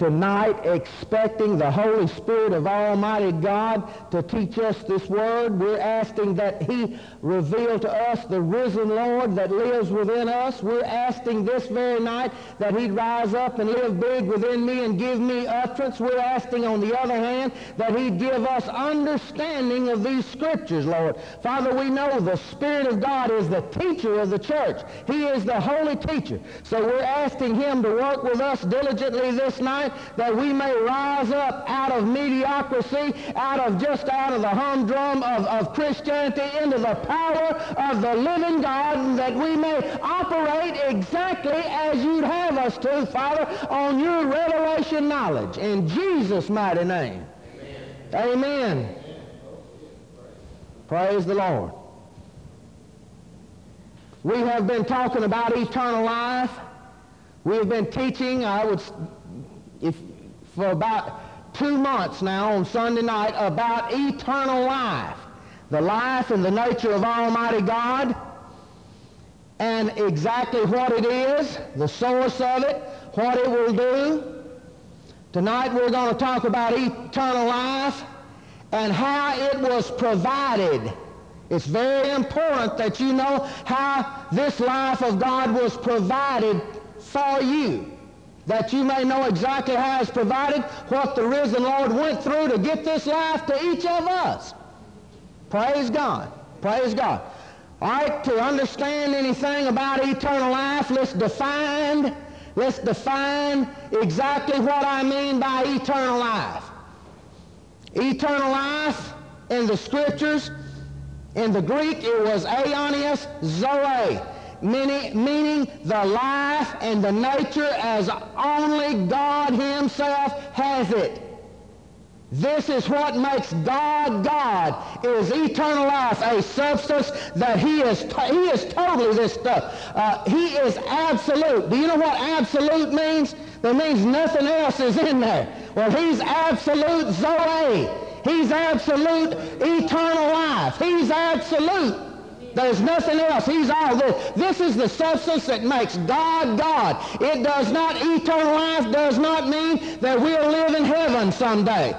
tonight expecting the Holy Spirit of Almighty God to teach us this word. We're asking that he reveal to us the risen Lord that lives within us. We're asking this very night that he'd rise up and live big within me and give me utterance. We're asking, on the other hand, that he'd give us understanding of these scriptures, Lord. Father, we know the Spirit of God is the teacher of the church. He is the holy teacher. So we're asking him to work with us diligently this night that we may rise up out of mediocrity, out of just out of the humdrum of, of Christianity into the power of the living God, and that we may operate exactly as you'd have us to, Father, on your revelation knowledge. In Jesus' mighty name. Amen. Amen. Praise the Lord. We have been talking about eternal life. We have been teaching, I would for about two months now on Sunday night about eternal life, the life and the nature of Almighty God, and exactly what it is, the source of it, what it will do. Tonight we're going to talk about eternal life and how it was provided. It's very important that you know how this life of God was provided for you that you may know exactly how it's provided, what the risen Lord went through to get this life to each of us. Praise God. Praise God. All right, to understand anything about eternal life, let's define, let's define exactly what I mean by eternal life. Eternal life in the scriptures, in the Greek, it was aionios zoe meaning, meaning the life and the nature as only God himself has it. This is what makes God God, is eternal life, a substance that he is, he is totally this stuff. Uh, he is absolute. Do you know what absolute means? That means nothing else is in there. Well, he's absolute Zoe. He's absolute eternal life. He's absolute. There's nothing else. He's all this. This is the substance that makes God God. It does not, eternal life does not mean that we'll live in heaven someday.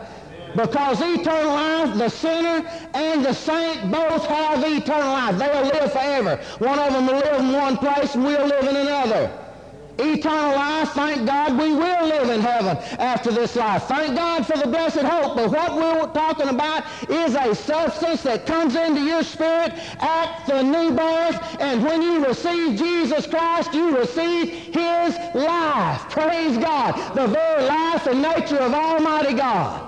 Because eternal life, the sinner and the saint both have eternal life. They'll live forever. One of them will live in one place and we'll live in another eternal life. Thank God we will live in heaven after this life. Thank God for the blessed hope. But what we're talking about is a substance that comes into your spirit at the new birth. And when you receive Jesus Christ, you receive his life. Praise God. The very life and nature of Almighty God.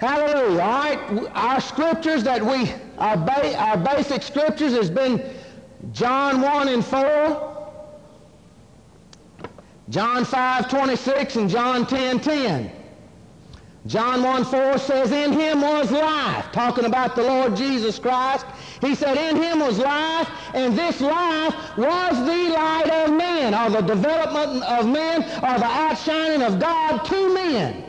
Hallelujah. All right. Our scriptures that we, our, ba- our basic scriptures has been John 1 and 4. John 5, 26 and John 10, 10. John 1, 4 says, In him was life, talking about the Lord Jesus Christ. He said, In him was life, and this life was the light of men, or the development of men, or the outshining of God to men.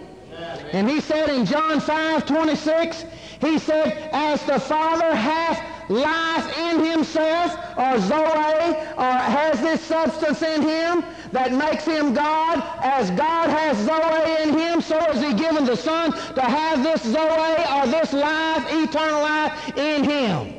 And he said in John 5, 26, he said, As the Father hath life in himself, or Zoe, or has this substance in him that makes him God, as God has Zoe in him, so is he given the Son to have this Zoe, or this life, eternal life in him.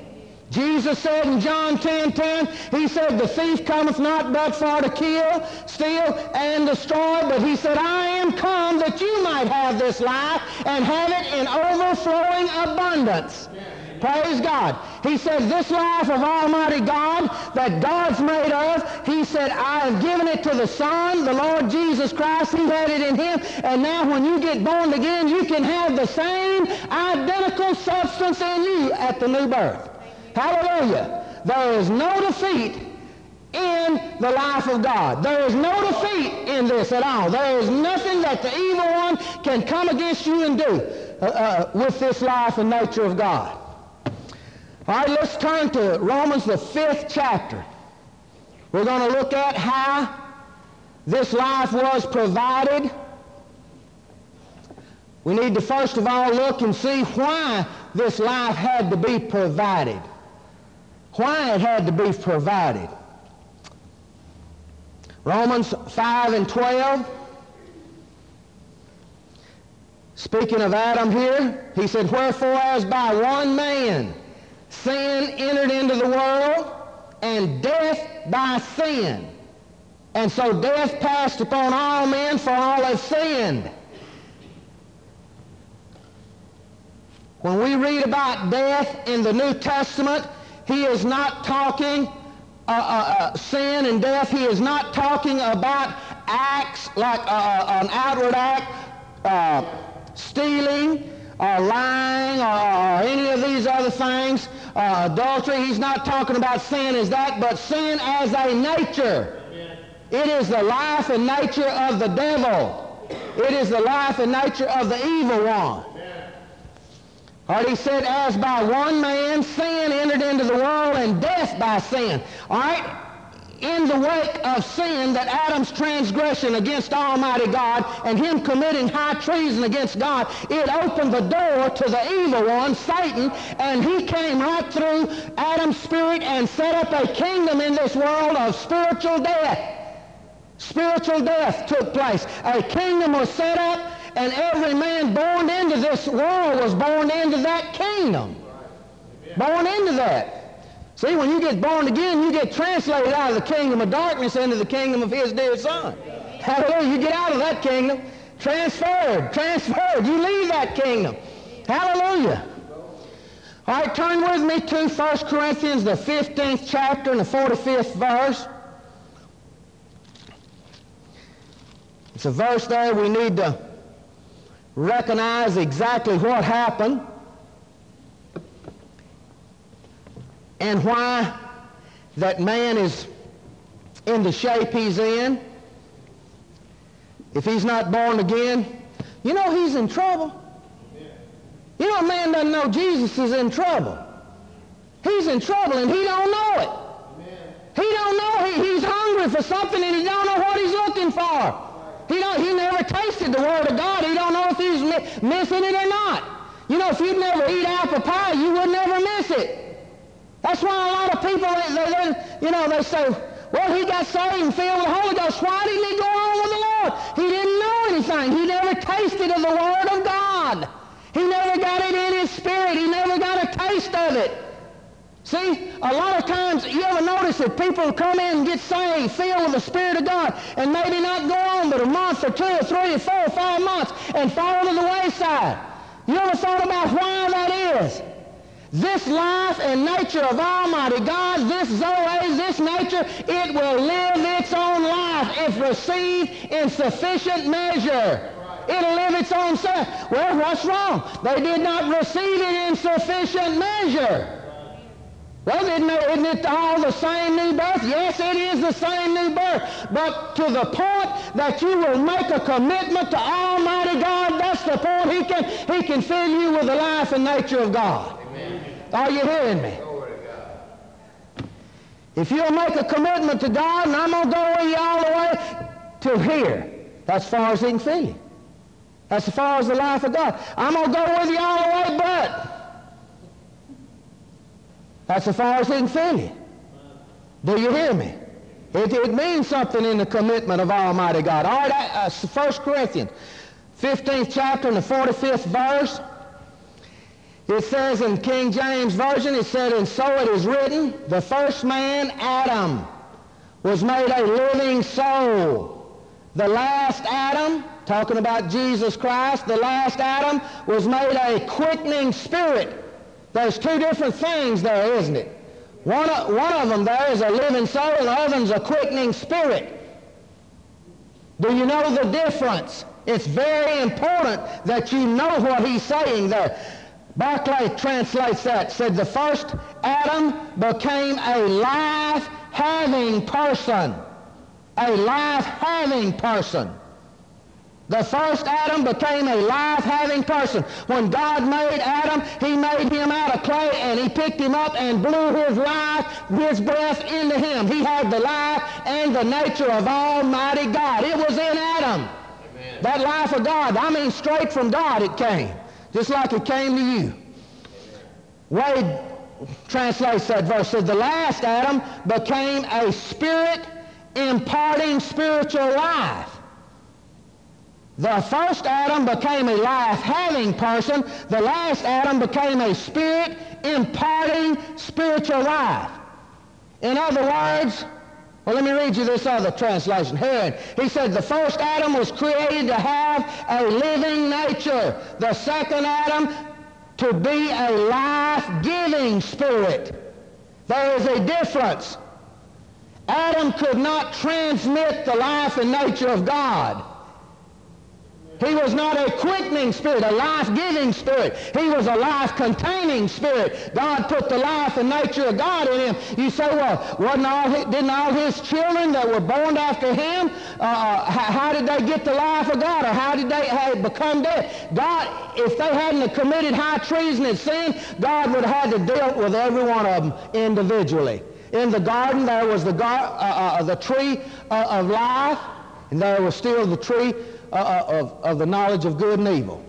Jesus said in John 10, 10, he said, the thief cometh not but for to kill, steal, and destroy, but he said, I am come that you might have this life and have it in overflowing abundance. Praise God. He said, this life of Almighty God that God's made of, he said, I have given it to the Son, the Lord Jesus Christ. He had it in him. And now when you get born again, you can have the same identical substance in you at the new birth. Hallelujah. There is no defeat in the life of God. There is no defeat in this at all. There is nothing that the evil one can come against you and do uh, uh, with this life and nature of God. All right, let's turn to Romans, the fifth chapter. We're going to look at how this life was provided. We need to first of all look and see why this life had to be provided. Why it had to be provided. Romans 5 and 12. Speaking of Adam here, he said, Wherefore as by one man sin entered into the world, and death by sin. And so death passed upon all men, for all have sinned. When we read about death in the New Testament, he is not talking uh, uh, uh, sin and death. He is not talking about acts like uh, uh, an outward act, uh, stealing or lying or, any of these other things, Uh, adultery. He's not talking about sin as that, but sin as a nature. It is the life and nature of the devil. It is the life and nature of the evil one. Right, he said, as by one man sin entered into the world and death by sin. All right? In the wake of sin, that Adam's transgression against Almighty God and him committing high treason against God, it opened the door to the evil one, Satan, and he came right through Adam's spirit and set up a kingdom in this world of spiritual death. Spiritual death took place. A kingdom was set up and every man born into this world was born into that kingdom. Born into that. See, when you get born again, you get translated out of the kingdom of darkness into the kingdom of his dear son. Hallelujah. You get out of that kingdom, transferred, transferred. You leave that kingdom. Hallelujah. All right, turn with me to 1 Corinthians, the 15th chapter and the 45th verse. It's a verse there we need to recognize exactly what happened and why that man is in the shape he's in. If he's not born again, you know he's in trouble. You know a man doesn't know Jesus is in trouble. He's in trouble and he don't know it. He don't know. He, he's hungry for something and he don't know what he's looking for. He, don't, he never tasted the Word of God. He don't know if he's mi- missing it or not. You know, if you'd never eat apple pie, you would never miss it. That's why a lot of people, they, they, you know, they say, well, he got saved and filled with the Holy Ghost. Why didn't he go on with the Lord? He didn't know anything. He never tasted of the Word of God. He never got it in his spirit. He never got a taste of it. See, a lot of times, you ever notice that people come in and get saved, filled with the Spirit of God, and maybe not go on but a month or two or three or four or five months and fall to the wayside. You ever thought about why that is? This life and nature of Almighty God, this Zoe, this nature, it will live its own life if received in sufficient measure. It'll live its own self. Well, what's wrong? They did not receive it in sufficient measure. Well, isn't it, isn't it all the same new birth? Yes, it is the same new birth. But to the point that you will make a commitment to Almighty God, that's the point He can, he can fill you with the life and nature of God. Are you hearing me? If you'll make a commitment to God, and I'm going to go with you all the way to here, that's far as He can fill you. That's as far as the life of God. I'm going to go with you all the way, but that's as far as he can fill you. Do you hear me? It, it means something in the commitment of Almighty God. All right, uh, 1 Corinthians, 15th chapter and the 45th verse. It says in King James Version, it said, And so it is written, the first man, Adam, was made a living soul. The last Adam, talking about Jesus Christ, the last Adam was made a quickening spirit. There's two different things there, isn't it? One of, one of them there is a living soul, and the other is a quickening spirit. Do you know the difference? It's very important that you know what he's saying there. Barclay translates that, said the first Adam became a life-having person. A life-having person. The first Adam became a life-having person. When God made Adam, he made him out of clay and he picked him up and blew his life, his breath into him. He had the life and the nature of Almighty God. It was in Adam. Amen. That life of God, I mean straight from God it came, just like it came to you. Wade translates that verse, said the last Adam became a spirit imparting spiritual life. The first Adam became a life-having person. The last Adam became a spirit imparting spiritual life. In other words, well, let me read you this other translation. Here, he said the first Adam was created to have a living nature. The second Adam to be a life-giving spirit. There is a difference. Adam could not transmit the life and nature of God. He was not a quickening spirit, a life-giving spirit. He was a life-containing spirit. God put the life and nature of God in him. You say, well, wasn't all his, didn't all his children that were born after him, uh, uh how, how, did they get the life of God, or how did they how become dead? God, if they hadn't committed high treason and sin, God would have had to deal with every one of them individually. In the garden, there was the, gar- uh, uh the tree uh, of life, and there was still the tree uh, uh, of, of the knowledge of good and evil.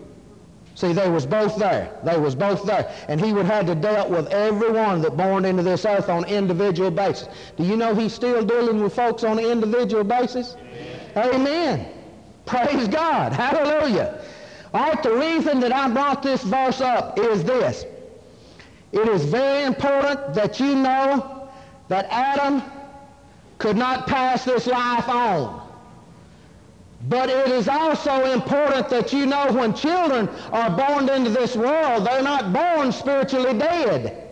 See, they was both there. They was both there. And he would have to deal with everyone that born into this earth on individual basis. Do you know he's still dealing with folks on an individual basis? Amen. Amen. Praise God. Hallelujah. All right, the reason that I brought this verse up is this. It is very important that you know that Adam could not pass this life on. But it is also important that you know when children are born into this world, they're not born spiritually dead.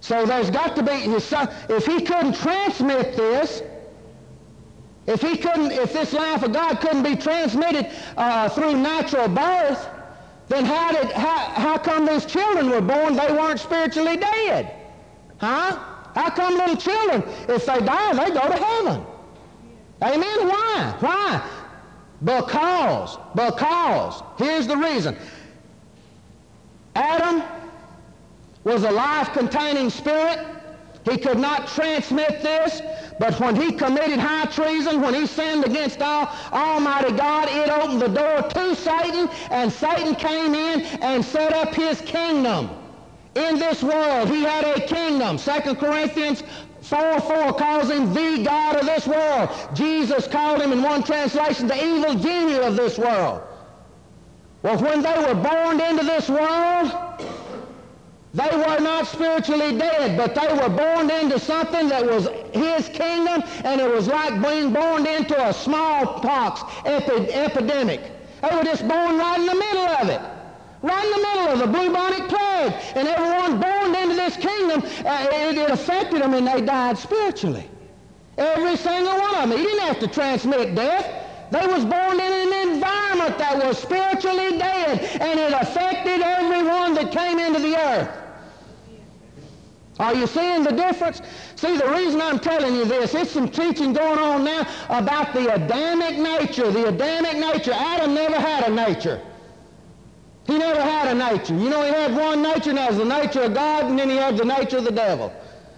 So there's got to be. If he couldn't transmit this, if he couldn't, if this life of God couldn't be transmitted uh, through natural birth, then how did how, how come these children were born? They weren't spiritually dead, huh? How come little children, if they die, they go to heaven? Amen? Why? Why? Because, because, here's the reason. Adam was a life-containing spirit. He could not transmit this, but when he committed high treason, when he sinned against all, Almighty God, it opened the door to Satan, and Satan came in and set up his kingdom. In this world, he had a kingdom. 2 Corinthians 4 4 calls him the God of this world. Jesus called him in one translation the evil genius of this world. Well, when they were born into this world, they were not spiritually dead, but they were born into something that was his kingdom, and it was like being born into a smallpox epi- epidemic. They were just born right in the middle of it right in the middle of the bubonic plague. And everyone into this kingdom, uh, it, it, affected them and they died spiritually. Every single one of them. He didn't have to transmit death. They was born in an environment that was spiritually dead, and it affected everyone that came into the earth. Are you seeing the difference? See, the reason I'm telling you this, it's some teaching going on now about the Adamic nature. The Adamic nature. Adam never had a nature. He never had a nature. You know, he had one nature, and that was the nature of God, and then he had the nature of the devil.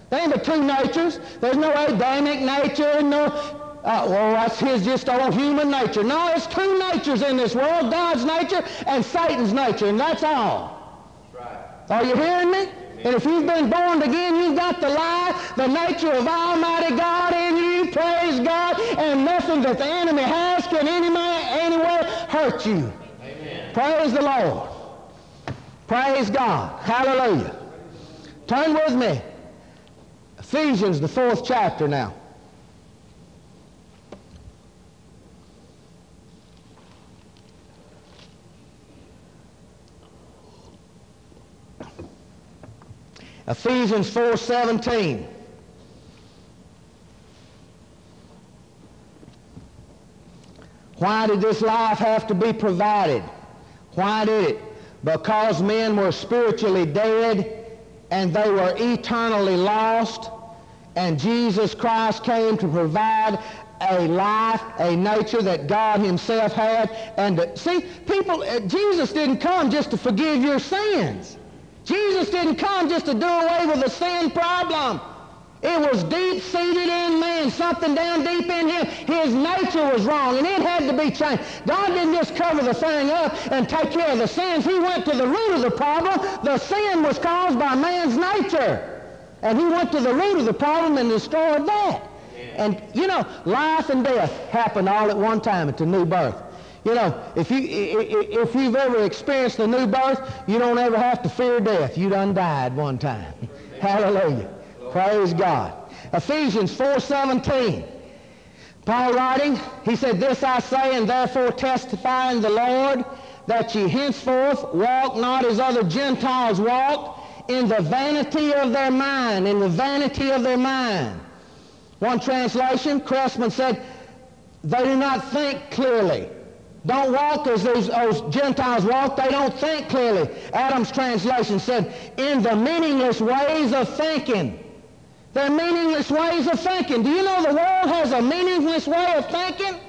There ain't but two natures. There's no Adamic nature and no, uh, well, that's his just old human nature. No, there's two natures in this world, God's nature and Satan's nature, and that's all. Right. Are you hearing me? And if you've been born again, you've got the life, the nature of Almighty God in you. Praise God. And nothing that the enemy has can any anywhere hurt you. Praise the Lord. Praise God. Hallelujah. Turn with me. Ephesians, the fourth chapter now. Ephesians 4:17. Why did this life have to be provided? Why did it? Because men were spiritually dead and they were eternally lost, and Jesus Christ came to provide a life, a nature that God himself had. And to, see, people, uh, Jesus didn't come just to forgive your sins. Jesus didn't come just to do away with the sin problem. It was deep-seated in man, something down deep in him. His nature was wrong, and it had to be changed. God didn't just cover the thing up and take care of the sins. He went to the root of the problem. The sin was caused by man's nature. And he went to the root of the problem and destroyed that. And, you know, life and death happened all at one time at the new birth. You know, if, you, if you've ever experienced a new birth, you don't ever have to fear death. You done died one time. Hallelujah. Praise God. Ephesians 4.17. Paul writing, he said, This I say, and therefore testify in the Lord, that ye henceforth walk not as other Gentiles walk, in the vanity of their mind, in the vanity of their mind. One translation, Cressman said, they do not think clearly. Don't walk as those, those, Gentiles walk. They don't think clearly. Adams' translation said, in the meaningless ways of thinking. They're meaningless ways of thinking. Do you know the world has a meaningless way of thinking?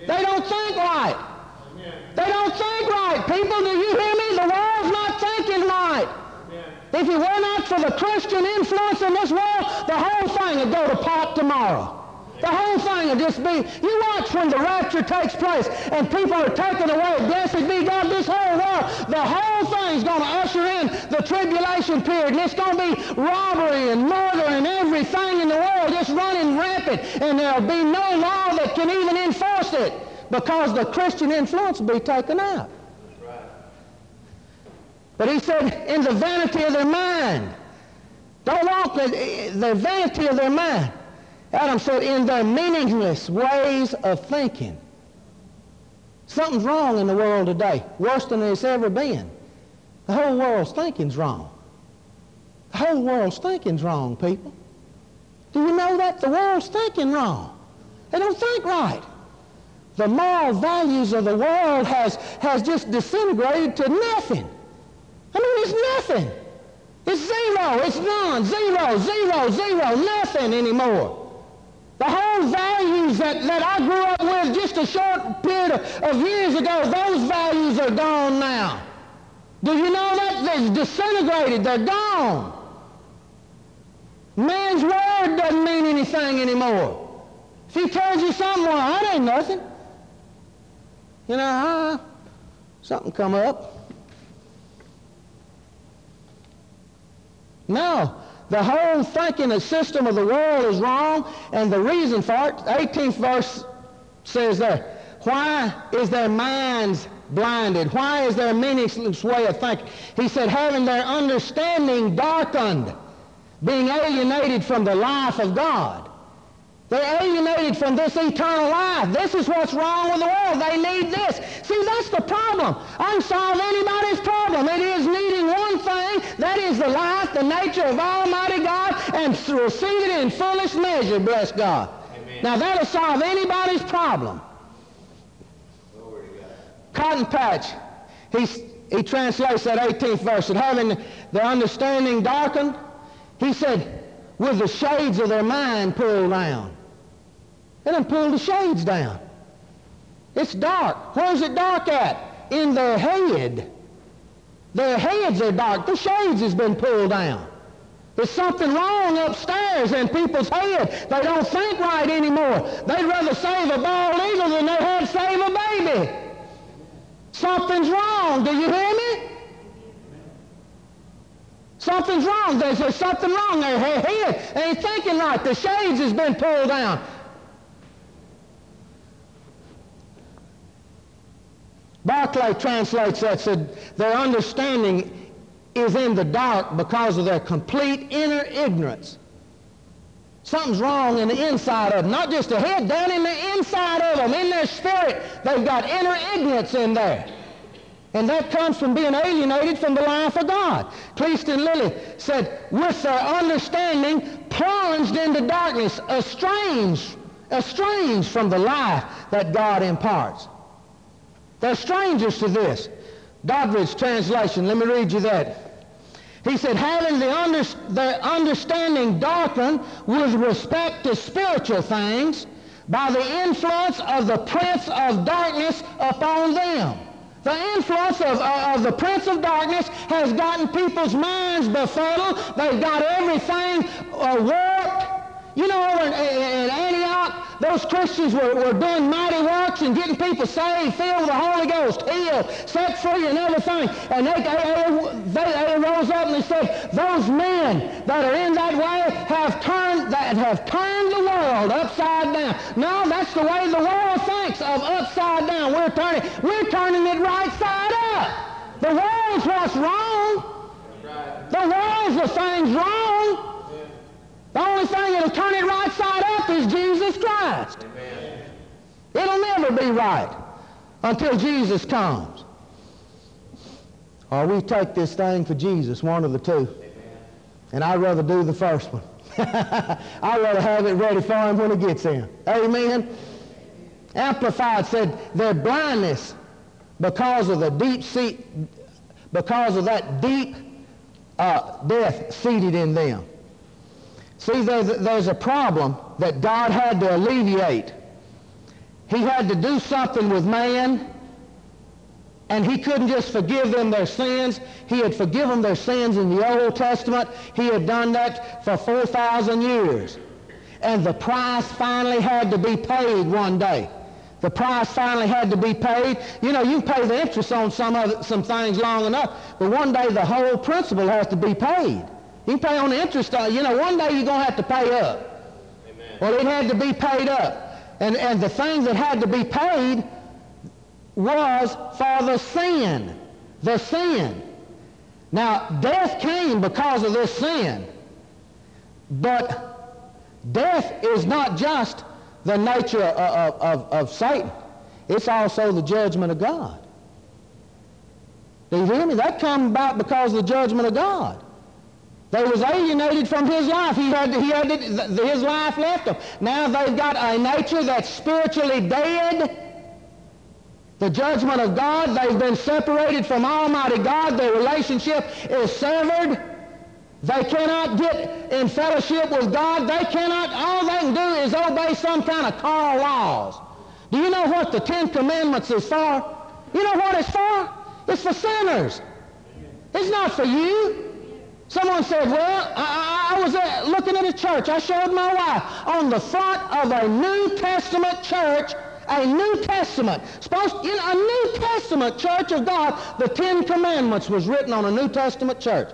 They don't think right. They don't think right. People, do you hear me? The world's not thinking right. If it were not for the Christian influence in this world, the whole thing would go to pot tomorrow. The whole thing will just be, you watch when the rapture takes place and people are taken away. Blessed be God, this whole world, the whole thing's going to usher in the tribulation period. And it's going to be robbery and murder and everything in the world just running rampant. And there'll be no law that can even enforce it because the Christian influence will be taken out. But he said, in the vanity of their mind. Don't walk the, the vanity of their mind. Adam said, in their meaningless ways of thinking. Something's wrong in the world today, worse than it's ever been. The whole world's thinking's wrong. The whole world's thinking's wrong, people. Do you know that? The world's thinking wrong. They don't think right. The moral values of the world has, has just disintegrated to nothing. I mean, it's nothing. It's zero. It's none. Zero, zero, zero. Nothing anymore. The whole values that, that I grew up with just a short period of, of years ago, those values are gone now. Do you know that? They're disintegrated. They're gone. Man's word doesn't mean anything anymore. If he tells you something, well, that ain't nothing. You know, uh, something come up. No. The whole thinking and system of the world is wrong, and the reason for it, 18th verse says there, why is their minds blinded? Why is their meaningless way of thinking? He said, having their understanding darkened, being alienated from the life of God. They're alienated from this eternal life. This is what's wrong with the world. They need this. See, that's the problem. I can solve anybody's problem. It is thing. That is the life, the nature of Almighty God, and receive it in fullest measure, bless God. Amen. Now, that'll solve anybody's problem. Cotton Patch, he, he translates that 18th verse, that having their understanding darkened, he said, with the shades of their mind pulled down. They done pulled the shades down. It's dark. Where's it dark at? In their head. Their heads are dark. The shades has been pulled down. There's something wrong upstairs in people's head. They don't think right anymore. They'd rather save a bald eagle than they had save a baby. Something's wrong. Do you hear me? Something's wrong. There's, there's something wrong. Their head ain't thinking right. The shades has been pulled down. Barclay translates that, said, their understanding is in the dark because of their complete inner ignorance. Something's wrong in the inside of them, not just the head, down in the inside of them, in their spirit. They've got inner ignorance in there. And that comes from being alienated from the life of God. Kleist and Lilly said, with their understanding plunged into darkness, estranged, estranged from the life that God imparts. They're strangers to this. Doddridge translation, let me read you that. He said, having the under, understanding darkened with respect to spiritual things by the influence of the prince of darkness upon them. The influence of, uh, of the prince of darkness has gotten people's minds befuddled. They've got everything uh, warped. You know, in, in Antioch, those Christians were, were doing mighty works and getting people saved, filled with the Holy Ghost, healed, set free, and everything. And they, they, they, they rose up and they said, those men that are in that way have turned, that have turned the world upside down. No, that's the way the world thinks of upside down. We're turning, we're turning it right side up. The world's what's wrong. The world's the thing's wrong. The only thing that'll turn it right side up is Jesus Christ. Amen. It'll never be right until Jesus comes. Or we take this thing for Jesus, one of the two. Amen. And I'd rather do the first one. I'd rather have it ready for him when he gets in. Amen. Amplified said their blindness because of the deep seat, because of that deep uh, death seated in them. See, there's, a problem that God had to alleviate. He had to do something with man, and he couldn't just forgive them their sins. He had forgiven their sins in the Old Testament. He had done that for 4,000 years. And the price finally had to be paid one day. The price finally had to be paid. You know, you pay the interest on some, other, some things long enough, but one day the whole principal has to be paid. You pay on the interest. Uh, you know, one day you're going to have to pay up. Amen. Well, it had to be paid up. And, and the thing that had to be paid was for the sin. The sin. Now, death came because of this sin. But death is not just the nature of, of, of Satan. It's also the judgment of God. Do you hear me? That come about because of the judgment of God. They was alienated from his life. He had, he had his life left them. Now they've got a nature that's spiritually dead. The judgment of God, they've been separated from Almighty God. Their relationship is severed. They cannot get in fellowship with God. They cannot, all they can do is obey some kind of carnal laws. Do you know what the Ten Commandments is for? You know what it's for? It's for sinners. It's not for you. Someone said, well, I, I was uh, looking at a church. I showed my wife on the front of a New Testament church, a New Testament, supposed, know, a New Testament church of God. The Ten Commandments was written on a New Testament church.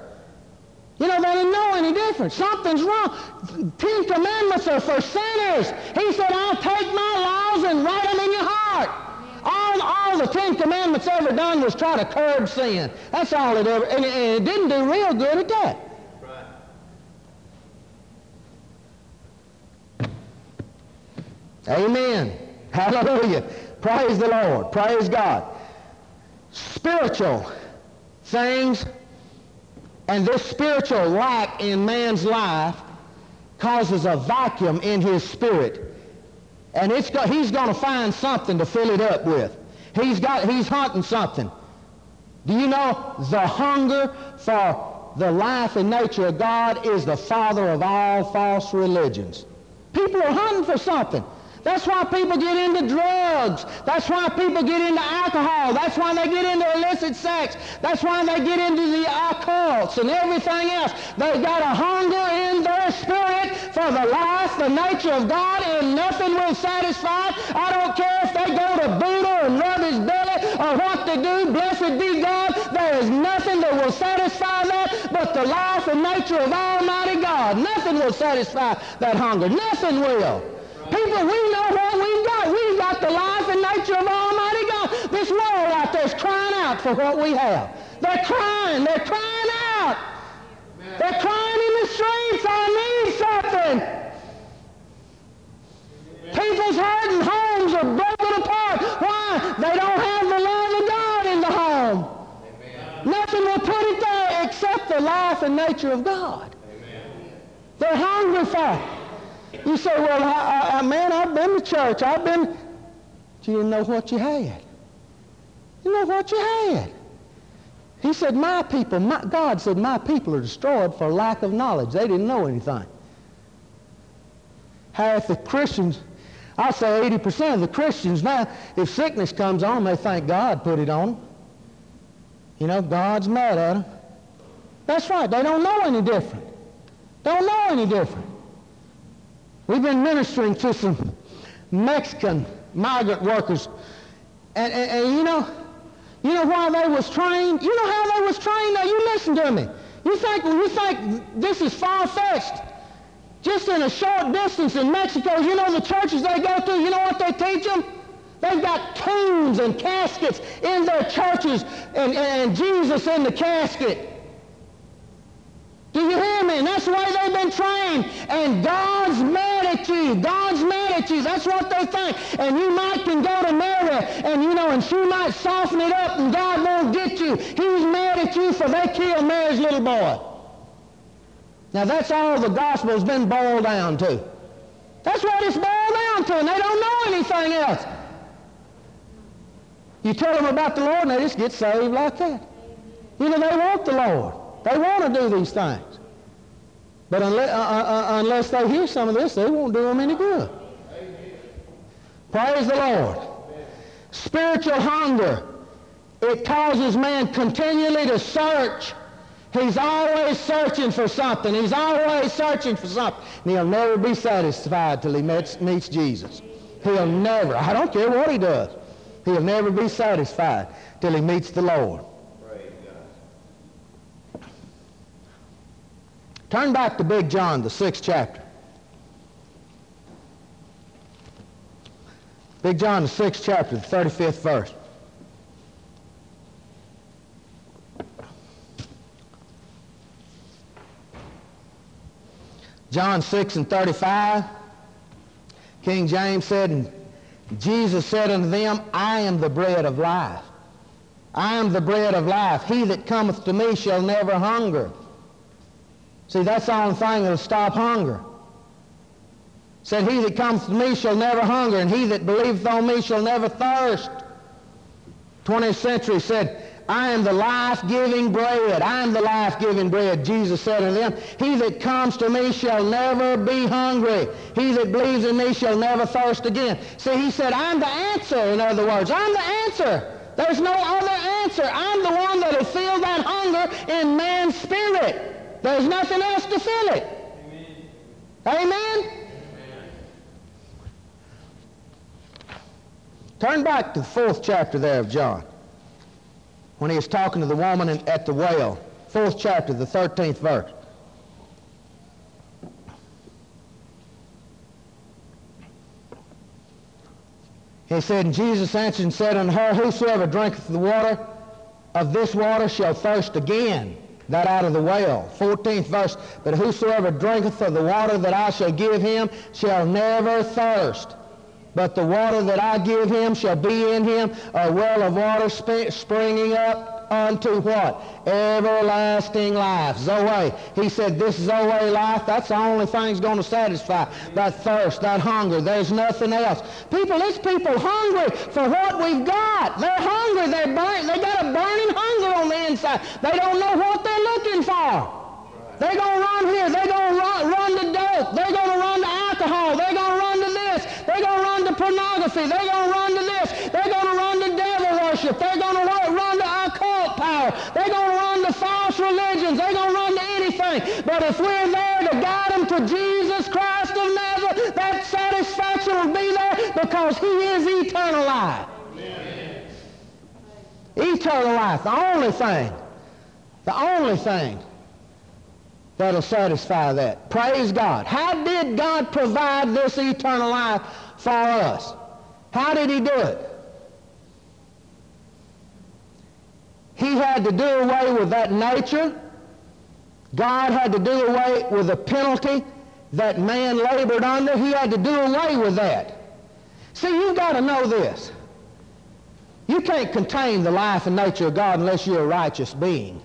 You know, they didn't know any different. Something's wrong. Ten Commandments are for sinners. He said, I'll take my laws and write them in your heart. All, all the Ten Commandments ever done was try to curb sin. That's all it ever, and it, and it didn't do real good at that. Amen. Hallelujah. Praise the Lord. Praise God. Spiritual things and this spiritual lack in man's life causes a vacuum in his spirit. And it's got, he's going to find something to fill it up with. He's, got, he's hunting something. Do you know the hunger for the life and nature of God is the father of all false religions? People are hunting for something. That's why people get into drugs. That's why people get into alcohol. That's why they get into illicit sex. That's why they get into the occults and everything else. They've got a hunger in their spirit for the life, the nature of God, and nothing will satisfy. I don't care if they go to Buddha and rub his belly or what they do. Blessed be God. There is nothing that will satisfy that but the life and nature of Almighty God. Nothing will satisfy that hunger. Nothing will. People, we know what we've got. We've got the life and nature of Almighty God. This world out there is crying out for what we have. They're crying. They're crying out. They're crying in the streets, I need something. People's heart and homes are broken apart. Why? They don't have the love of God in the home. Amen. Nothing will put it there except the life and nature of God. They're hungry for it. You say, well, I, I, man, I've been to church. I've been. You didn't know what you had. You know what you had. He said, my people, my, God said, my people are destroyed for lack of knowledge. They didn't know anything. Half the Christians, I say 80% of the Christians now, if sickness comes on them, they think God put it on them. You know, God's mad at them. That's right. They don't know any different. Don't know any different. We've been ministering to some Mexican migrant workers. And, and, and, you know, you know why they was trained? You know how they was trained? Now you listen to me. You think, you think this is far-fetched? Just in a short distance in Mexico, you know the churches they go to, you know what they teach them? They've got tombs and caskets in their churches and, and Jesus in the casket. Do you hear me? And that's way they've been trained. And God's mad at you. God's mad at you. That's what they think. And you might can go to Mary and, you know, and she might soften it up and God won't get you. He's mad at you for they killed Mary's little boy. Now that's all the gospel's been boiled down to. That's what it's boiled down to, and they don't know anything else. You tell them about the Lord, and they just get saved like that. You know, they want the Lord. They want to do these things. But unless, uh, uh, uh, unless they hear some of this, they won't do them any good. Praise the Lord. Spiritual hunger. It causes man continually to search. He's always searching for something. He's always searching for something. And he'll never be satisfied till he meets, meets Jesus. He'll never, I don't care what he does, he'll never be satisfied till he meets the Lord. Turn back to Big John, the sixth chapter. Big John, the sixth chapter, the 35th verse. John 6 and 35, King James said, and Jesus said unto them, I am the bread of life. I am the bread of life. He that cometh to me shall never hunger. See, that's the only thing that'll stop hunger. Said, He that comes to me shall never hunger, and he that believeth on me shall never thirst. 20th century said, I am the life-giving bread. I am the life-giving bread. Jesus said unto them, He that comes to me shall never be hungry. He that believes in me shall never thirst again. See, he said, I'm the answer, in other words. I'm the answer. There's no other answer. I'm the one that will fill that hunger in man's spirit. There's nothing else to fill it. Amen? Amen? Turn back to the fourth chapter there of John. When he was talking to the woman at the well. Fourth chapter, the 13th verse. He said, And Jesus answered and said unto her, Whosoever drinketh the water of this water shall thirst again that out of the well. 14th verse, but whosoever drinketh of the water that I shall give him shall never thirst. But the water that I give him shall be in him a well of water sp- springing up unto what? Everlasting life. Zoe. He said this Zoe life, that's the only thing that's going to satisfy that thirst, that hunger. There's nothing else. People, it's people hungry for what we've got. They're hungry. They're burnt. They got a burning hunger on the inside. They don't know what they're looking for. They're going to run here. They're going to run, run to dope. They're going to run to alcohol. They're going to run to this. They're going to run to pornography. They're going to run to this. They're going to run to devil worship. They're going to run to occult power. They're going to run to false religions. They're going to run to anything. But if we're there to guide them to Jesus Christ of Nazareth, that satisfaction will be there because he is eternal life. Amen. Eternal life, the only thing, the only thing that'll satisfy that. Praise God. How did God provide this eternal life for us? How did he do it? He had to do away with that nature. God had to do away with the penalty that man labored under. He had to do away with that. See, you've got to know this. You can't contain the life and nature of God unless you're a righteous being.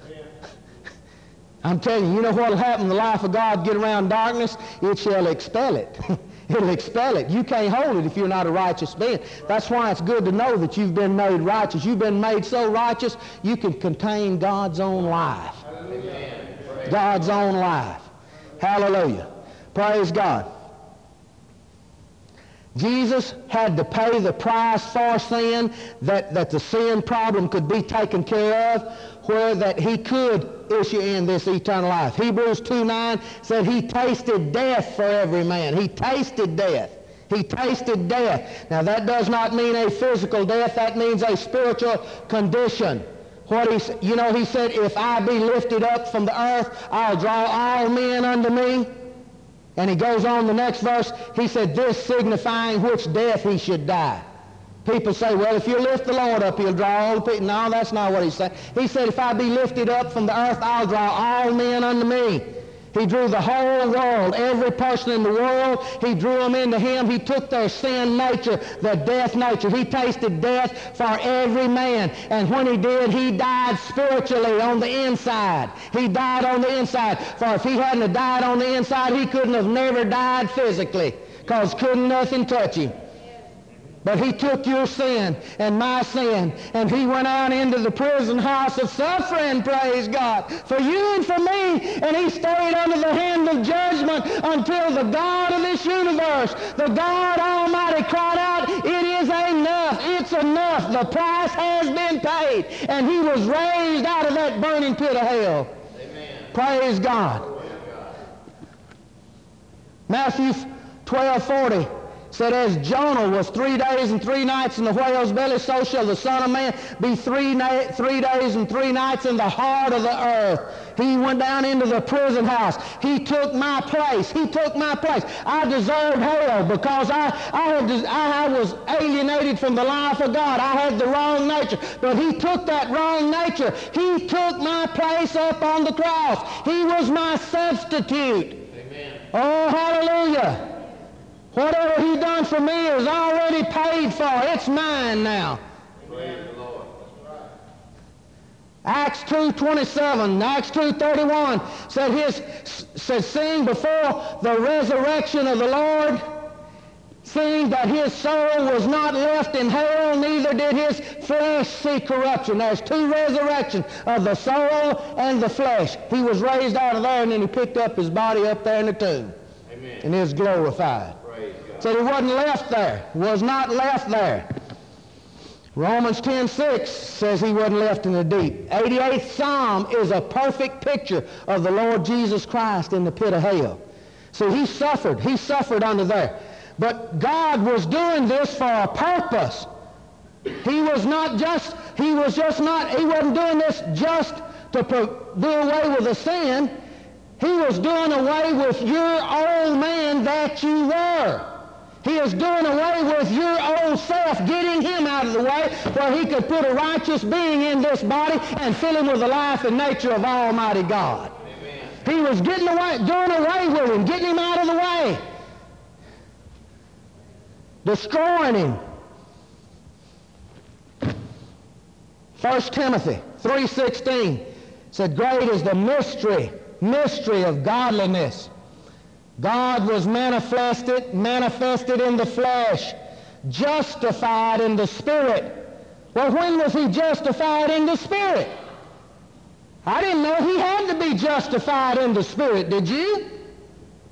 I'm telling you, you know what will happen the life of God get around darkness? It shall expel it. It'll expel it. You can't hold it if you're not a righteous being. That's why it's good to know that you've been made righteous. You've been made so righteous you can contain God's own life. God's own life. Hallelujah. Praise God. Jesus had to pay the price for sin, that, that the sin problem could be taken care of, where that he could issue in this eternal life. Hebrews 2.9 said he tasted death for every man. He tasted death. He tasted death. Now that does not mean a physical death. That means a spiritual condition. What he, you know, he said, if I be lifted up from the earth, I'll draw all men unto me. And he goes on the next verse. He said, this signifying which death he should die. People say, well, if you lift the Lord up, he'll draw all the people. No, that's not what he said. He said, if I be lifted up from the earth, I'll draw all men unto me. He drew the whole world, every person in the world. He drew them into him. He took their sin nature, their death nature. He tasted death for every man. And when he did, he died spiritually on the inside. He died on the inside. For if he hadn't died on the inside, he couldn't have never died physically because couldn't nothing touch him. But he took your sin and my sin, and he went out into the prison house of suffering, praise God, for you and for me. And he stayed under the hand of judgment until the God of this universe, the God Almighty, cried out, It is enough. It's enough. The price has been paid. And he was raised out of that burning pit of hell. Amen. Praise God. Matthew 12 40 said, As Jonah was three days and three nights in the whale's belly, so shall the Son of Man be three, na- three days and three nights in the heart of the earth. He went down into the prison house. He took my place. He took my place. I deserved hell because I, I, had, I, I was alienated from the life of God. I had the wrong nature. But he took that wrong nature. He took my place up on the cross. He was my substitute. Amen. Oh, hallelujah. Whatever he done for me is already paid for. It's mine now. Acts 2.27, Acts 2.31 said his said seeing before the resurrection of the Lord, seeing that his soul was not left in hell, neither did his flesh see corruption. There's two resurrections of the soul and the flesh. He was raised out of there and then he picked up his body up there in the tomb. Amen. And is glorified. Said he wasn't left there, was not left there. Romans 10:6 says he wasn't left in the deep. 88th Psalm is a perfect picture of the Lord Jesus Christ in the pit of hell. So he suffered. He suffered under there. But God was doing this for a purpose. He was not just, he was just not, he wasn't doing this just to do away with the sin. He was doing away with your old man that you were. He is doing away with your old self, getting him out of the way where he could put a righteous being in this body and fill him with the life and nature of Almighty God. Amen. He was getting away, doing away with him, getting him out of the way, destroying him. 1 Timothy 3.16 said, Great is the mystery, mystery of godliness. God was manifested, manifested in the flesh, justified in the spirit. Well, when was he justified in the spirit? I didn't know he had to be justified in the spirit, did you?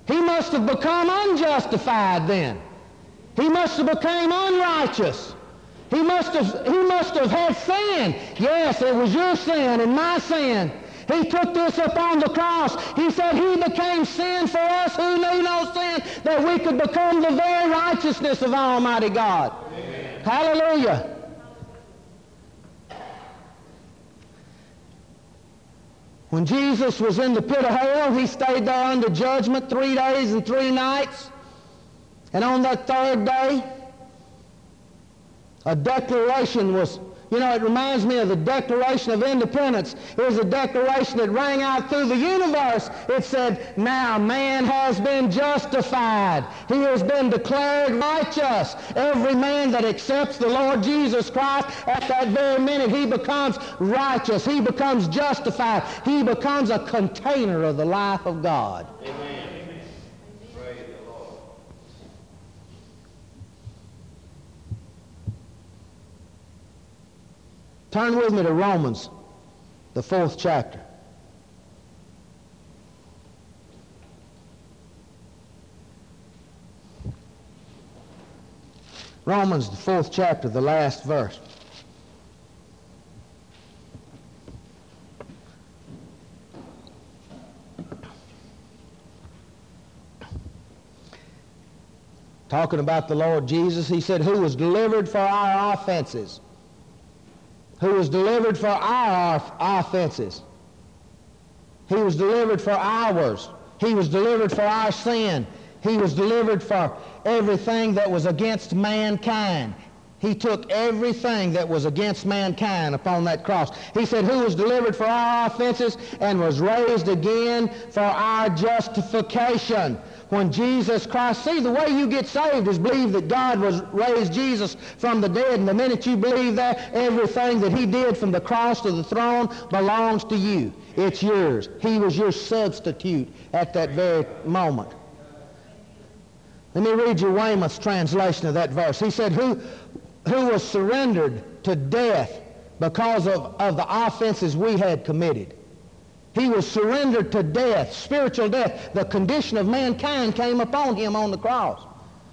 He must have become unjustified then. He must have become unrighteous. He must have, he must have had sin. Yes, it was your sin and my sin. He took this upon the cross. He said he became sin for us who knew no sin, that we could become the very righteousness of Almighty God. Amen. Hallelujah. When Jesus was in the pit of hell, he stayed there under judgment three days and three nights. And on that third day, a declaration was you know, it reminds me of the Declaration of Independence. It was a declaration that rang out through the universe. It said, now man has been justified. He has been declared righteous. Every man that accepts the Lord Jesus Christ, at that very minute, he becomes righteous. He becomes justified. He becomes a container of the life of God. Amen. Turn with me to Romans, the fourth chapter. Romans, the fourth chapter, the last verse. talking about the Lord Jesus, he said, who was delivered for our offenses. Who was delivered for our offenses. He was delivered for ours. He was delivered for our sin. He was delivered for everything that was against mankind. He took everything that was against mankind upon that cross. He said, who was delivered for our offenses and was raised again for our justification. When Jesus Christ, see, the way you get saved is believe that God was raised Jesus from the dead. And the minute you believe that, everything that he did from the cross to the throne belongs to you. It's yours. He was your substitute at that very moment. Let me read you Weymouth's translation of that verse. He said, who, who was surrendered to death because of, of the offenses we had committed. He was surrendered to death, spiritual death. The condition of mankind came upon him on the cross.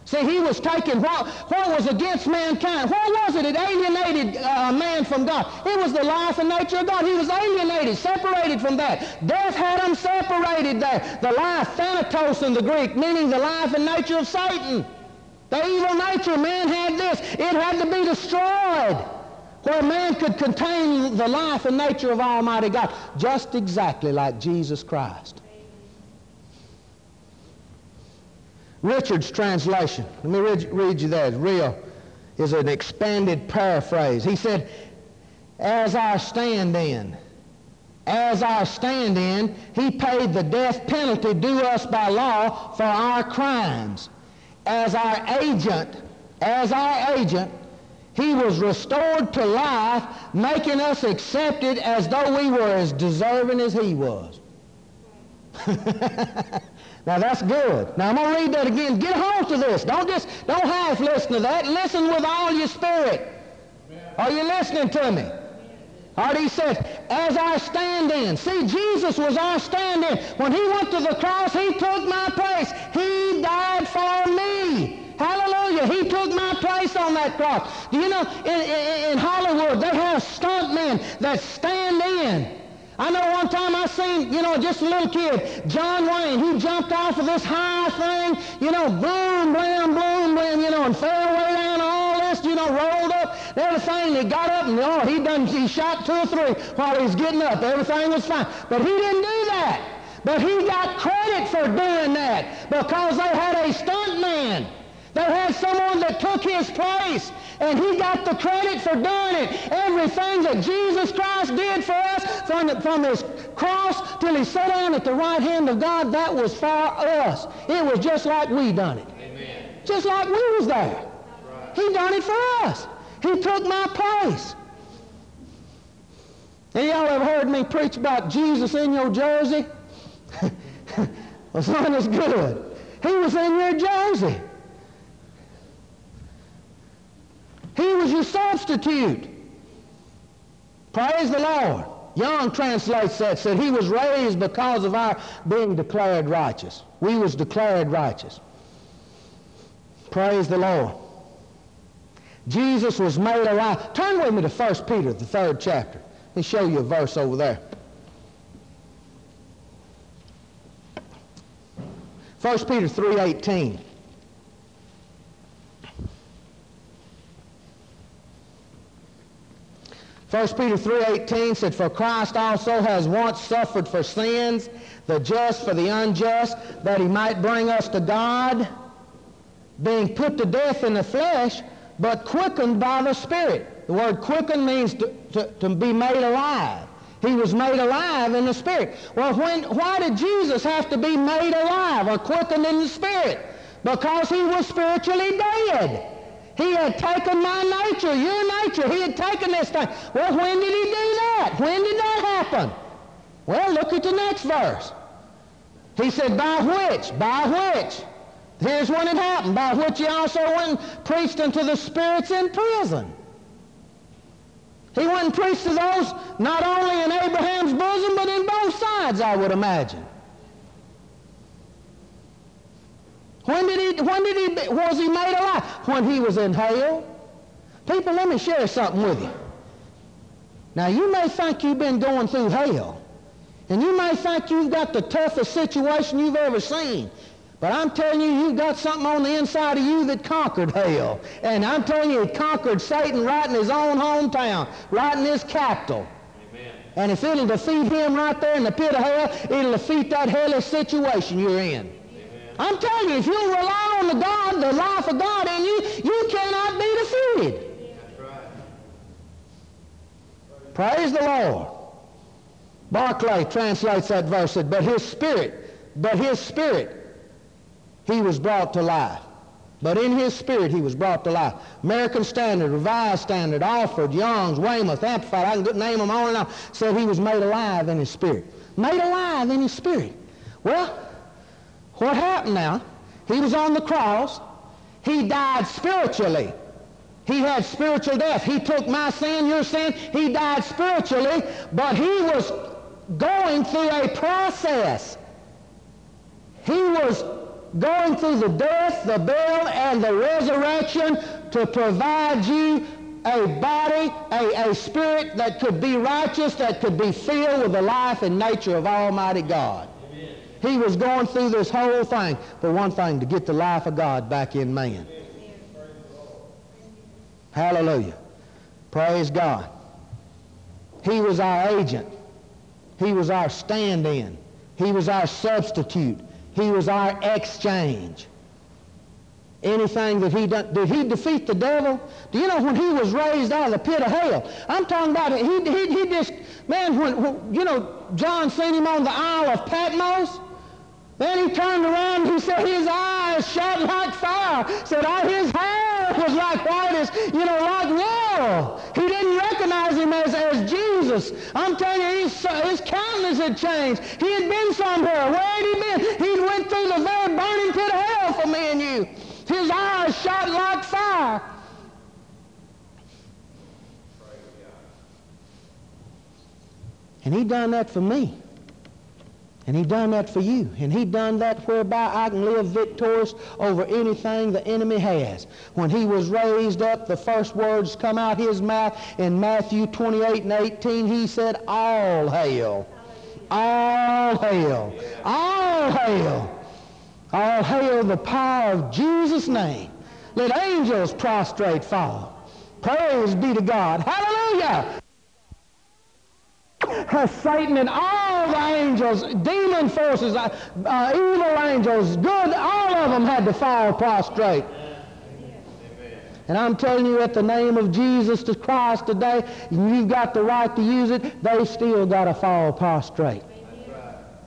See, he was taking what, what was against mankind. What was it It alienated uh, man from God? It was the life and nature of God. He was alienated, separated from that. Death had him separated there. The life, thanatos in the Greek, meaning the life and nature of Satan. The evil nature, man had this. It had to be destroyed where man could contain the life and nature of Almighty God, just exactly like Jesus Christ. Richard's translation, let me read, read you that. Real, is an expanded paraphrase. He said, as our stand-in, as our stand-in, he paid the death penalty due us by law for our crimes as our agent, as our agent, he was restored to life, making us accepted as though we were as deserving as he was. now that's good. Now I'm going to read that again. Get hold to this. Don't just, don't half listen to that. Listen with all your spirit. Are you listening to me? Alright, he says, as I stand in. See, Jesus was our stand in. When he went to the cross, he took my place. He died for me. Hallelujah. He took my place on that cross. Do you know, in, in, in Hollywood, they have stuntmen that stand in. I know one time I seen, you know, just a little kid, John Wayne, he jumped off of this high thing, you know, boom, blam, boom, blam, you know, and fell way down all this, you know, rolled up, everything. He got up and, oh, he done, he shot two or three while he was getting up. Everything was fine. But he didn't do that. But he got credit for doing that because they had a stunt man. They had someone that took his place, and he got the credit for doing it. Everything that Jesus Christ did for us, from, the, from his cross till he sat down at the right hand of God, that was for us. It was just like we done it. Amen. Just like we was there. Right. He done it for us. He took my place. And y'all ever heard me preach about Jesus in your jersey? well, son is good. He was in your jersey. He was your substitute. Praise the Lord. Young translates that, said he was raised because of our being declared righteous. We was declared righteous. Praise the Lord. Jesus was made alive. Turn with me to 1 Peter, the third chapter. Let me show you a verse over there. 1 Peter 3.18. 1 Peter 3.18 said, For Christ also has once suffered for sins, the just for the unjust, that he might bring us to God, being put to death in the flesh, but quickened by the Spirit. The word quickened means to, to, to be made alive. He was made alive in the Spirit. Well, when, why did Jesus have to be made alive or quickened in the Spirit? Because he was spiritually dead. He had taken my nature, your nature. He had taken this thing. Well, when did he do that? When did that happen? Well, look at the next verse. He said, by which? By which? Here's when it happened. By which he also went and preached unto the spirits in prison. He went and preached to those not only in Abraham's bosom, but in both sides, I would imagine. When did he, when did he, was he made alive? When he was in hell? People, let me share something with you. Now, you may think you've been going through hell, and you may think you've got the toughest situation you've ever seen, But I'm telling you, you've got something on the inside of you that conquered hell. And I'm telling you, it conquered Satan right in his own hometown, right in his capital. Amen. And if it'll defeat him right there in the pit of hell, it'll defeat that hellish situation you're in. Amen. I'm telling you, if you rely on the God, the life of God in you, you cannot be defeated. Right. Praise the Lord. Barclay translates that verse, but his spirit, but his spirit he was brought to life. But in his spirit, he was brought to life. American Standard, Revised Standard, Alford, Young's, Weymouth, Amplified, I can name them on and said he was made alive in his spirit. Made alive in his spirit. Well, what happened now? He was on the cross. He died spiritually. He had spiritual death. He took my sin, your sin. He died spiritually, but he was going through a process. He was going through the death, the burial, and the resurrection to provide you a body, a, a spirit that could be righteous, that could be filled with the life and nature of Almighty God. Amen. He was going through this whole thing for one thing, to get the life of God back in man. Hallelujah. Praise God. He was our agent. He was our stand-in. He was our substitute. He was our exchange. Anything that he done, did he defeat the devil? Do you know when he was raised out of the pit of hell? I'm talking about it. He, he, he just, man, when, when, you know, John seen him on the Isle of Patmos. Then he turned around and he said his eyes shot like fire. Said oh, his hair was like white as, you know, like wool. He didn't recognize him as, as Jesus. I'm telling you, his, uh, his countenance had changed. He had been somewhere. Where had he been? He went through the very burning pit of hell for me and you. His eyes shot like fire. And he done that for me. And he done that for you. And he done that whereby I can live victorious over anything the enemy has. When he was raised up, the first words come out his mouth in Matthew 28 and 18. He said, All hail. All hail. All hail. All hail the power of Jesus' name. Let angels prostrate fall. Praise be to God. Hallelujah has Satan and all the angels, demon forces, uh, uh, evil angels, good, all of them had to fall prostrate. And I'm telling you, at the name of Jesus Christ today, you've got the right to use it, they still got to fall prostrate.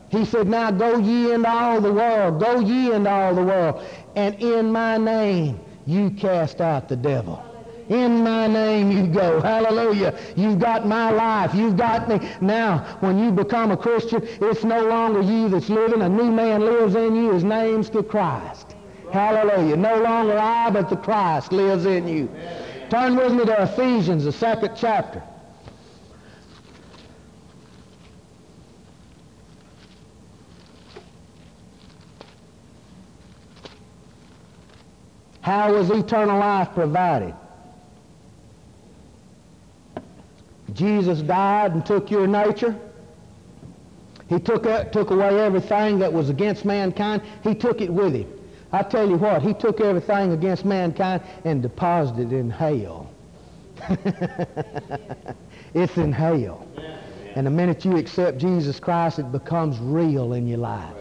He said, now go ye into all the world, go ye into all the world, and in my name you cast out the devil. In my name you go. Hallelujah. You've got my life. You've got me. Now, when you become a Christian, it's no longer you that's living. A new man lives in you. His name's the Christ. Hallelujah. No longer I, but the Christ lives in you. Turn with me to Ephesians, the second chapter. How was eternal life provided? Jesus died and took your nature. He took, uh, took away everything that was against mankind. He took it with him. I tell you what, he took everything against mankind and deposited it in hell. it's in hell. And the minute you accept Jesus Christ, it becomes real in your life.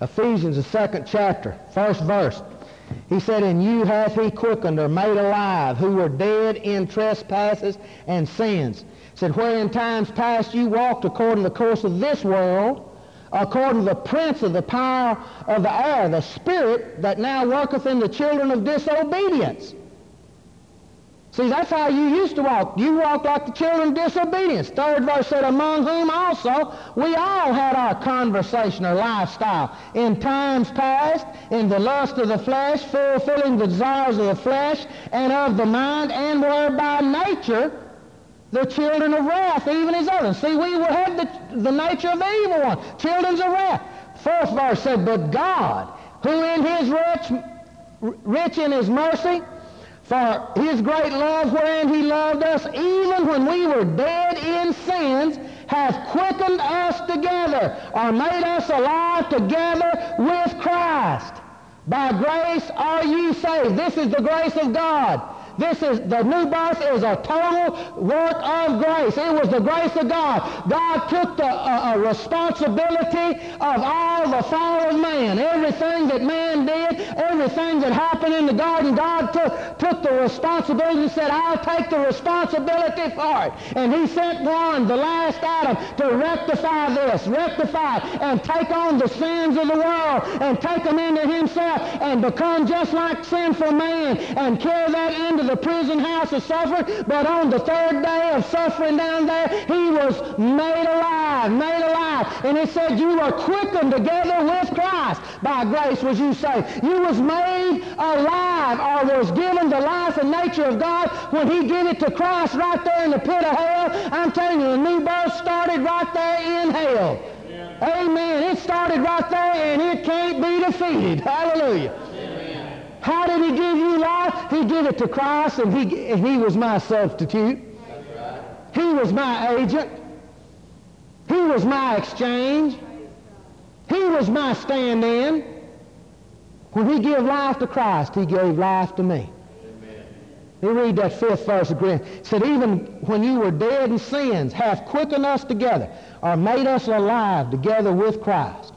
Ephesians, the second chapter, first verse. He said, In you hath he quickened or made alive, who were dead in trespasses and sins. He said, Where in times past you walked according to the course of this world, according to the prince of the power of the air, the spirit that now worketh in the children of disobedience See, that's how you used to walk. You walked like the children of disobedience. Third verse said, among whom also we all had our conversation or lifestyle in times past, in the lust of the flesh, fulfilling the desires of the flesh and of the mind, and were by nature the children of wrath, even as others. See, we had the, the nature of the evil one, children of wrath. Fourth verse said, but God, who in his rich, rich in his mercy, for his great love wherein he loved us, even when we were dead in sins, hath quickened us together, or made us alive together with Christ. By grace are ye saved. This is the grace of God. This is the new birth is a total work of grace. It was the grace of God. God took the uh, responsibility of all the fall of man. Everything that man did, everything that happened in the garden, God took, took the responsibility and said, I'll take the responsibility for it. And he sent one, the last Adam, to rectify this, rectify and take on the sins of the world and take them into himself and become just like sinful man and carry that into the prison house of suffering, but on the third day of suffering down there, he was made alive, made alive. And it said, you were quickened together with Christ. By grace was you saved. You was made alive or was given the life and nature of God when he gave it to Christ right there in the pit of hell. I'm telling you, the new birth started right there in hell. Amen. It started right there and it can't be defeated. Hallelujah. How did he give you life? He gave it to Christ, and he, and he was my substitute. Right. He was my agent. He was my exchange. He was my stand-in. When he gave life to Christ, he gave life to me. Let me read that fifth verse again. It said, even when you were dead in sins, hath quickened us together, or made us alive together with Christ.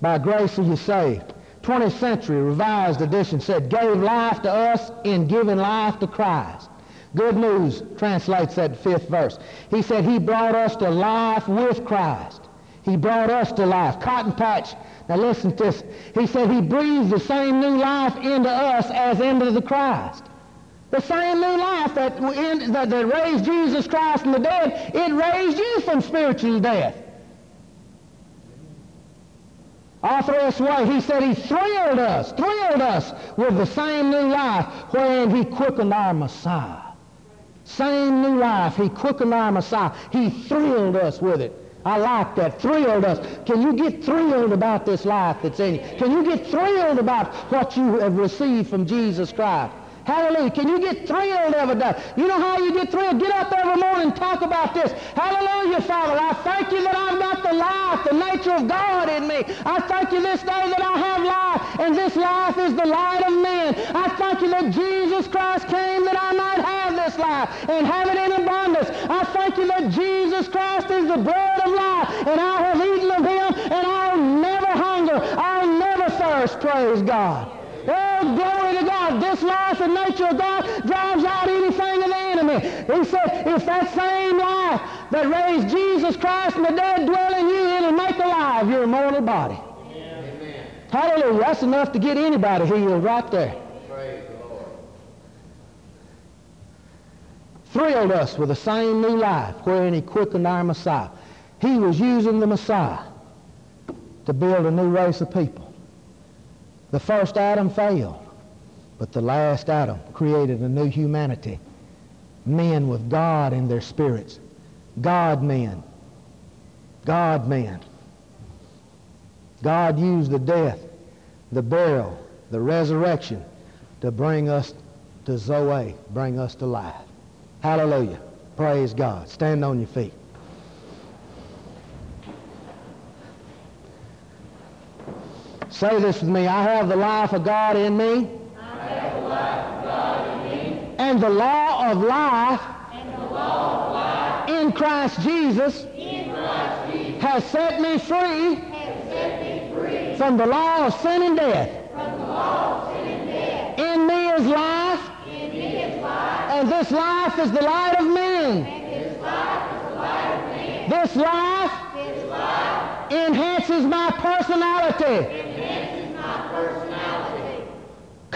By grace are you saved. 20th century revised edition said, gave life to us in giving life to Christ. Good News translates that fifth verse. He said, he brought us to life with Christ. He brought us to life. Cotton Patch, now listen to this. He said he breathed the same new life into us as into the Christ. The same new life that, that, that raised Jesus Christ from the dead, it raised you from spiritual death. S. White, he said he thrilled us, thrilled us with the same new life wherein he quickened our Messiah. Same new life, he quickened our Messiah. He thrilled us with it. I like that. Thrilled us. Can you get thrilled about this life that's in you? Can you get thrilled about what you have received from Jesus Christ? Hallelujah. Can you get thrilled every day? You know how you get thrilled? Get up every morning and talk about this. Hallelujah, Father. I thank you that I've got the life, the nature of God in me. I thank you this day that I have life, and this life is the light of men. I thank you that Jesus Christ came that I might have this life and have it in abundance. I thank you that Jesus Christ is the bread of life, and I have eaten of him, and I'll never hunger. I'll never thirst. Praise God. Oh, glory to God. This life and nature of God drives out anything of the enemy. He said, if that same life that raised Jesus Christ from the dead dwell in you, it'll make alive your mortal body. Amen. Hallelujah. That's enough to get anybody healed right there. Praise the Lord. Thrilled us with the same new life wherein he quickened our Messiah. He was using the Messiah to build a new race of people. The first Adam failed, but the last Adam created a new humanity. Men with God in their spirits. God men. God men. God used the death, the burial, the resurrection to bring us to Zoe, bring us to life. Hallelujah. Praise God. Stand on your feet. Say this with me. I have the life of God in me. And the law of life. Law of life. In Christ Jesus. In Christ Jesus. Has set me free. Set me free. From the law of sin and death. From the law of sin and death. In me is life. And this life is the light of men. And this life is the light of men. This life. This life. Enhances my personality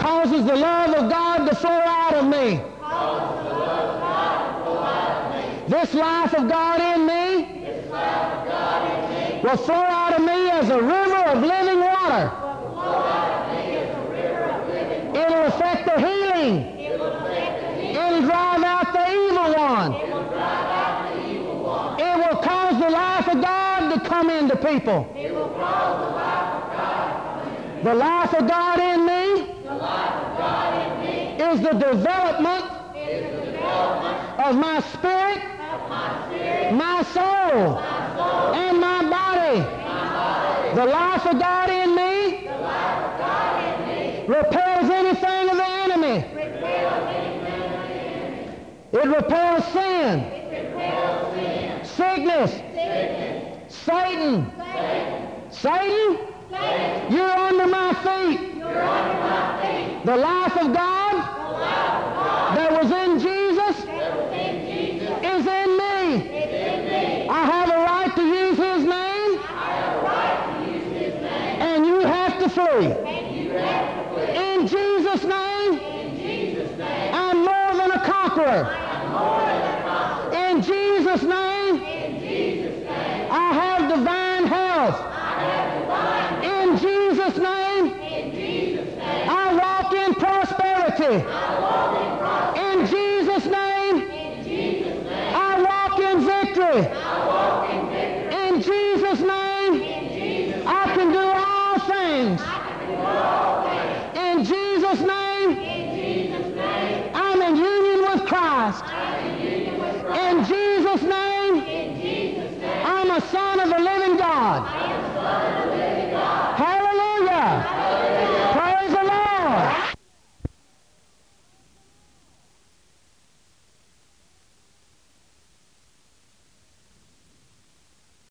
causes the love of God to flow out of me. This life of God in me, will flow out of me as a river of living water. It'll affect the healing. It'll drive out the evil one. It will cause the life of God to come into people. The life of God in me is the development, is the development of my spirit, of my soul, and my body. The life of God in me repels anything of the enemy. It repels sin, sickness, Satan. Satan, you're under my feet. The life of God that was in Jesus is in me. I have a right to use his name. And you have to flee. In Jesus' name, I'm more than a conqueror. In Jesus' name, I have divine health. In Jesus' name, I walk in prosperity.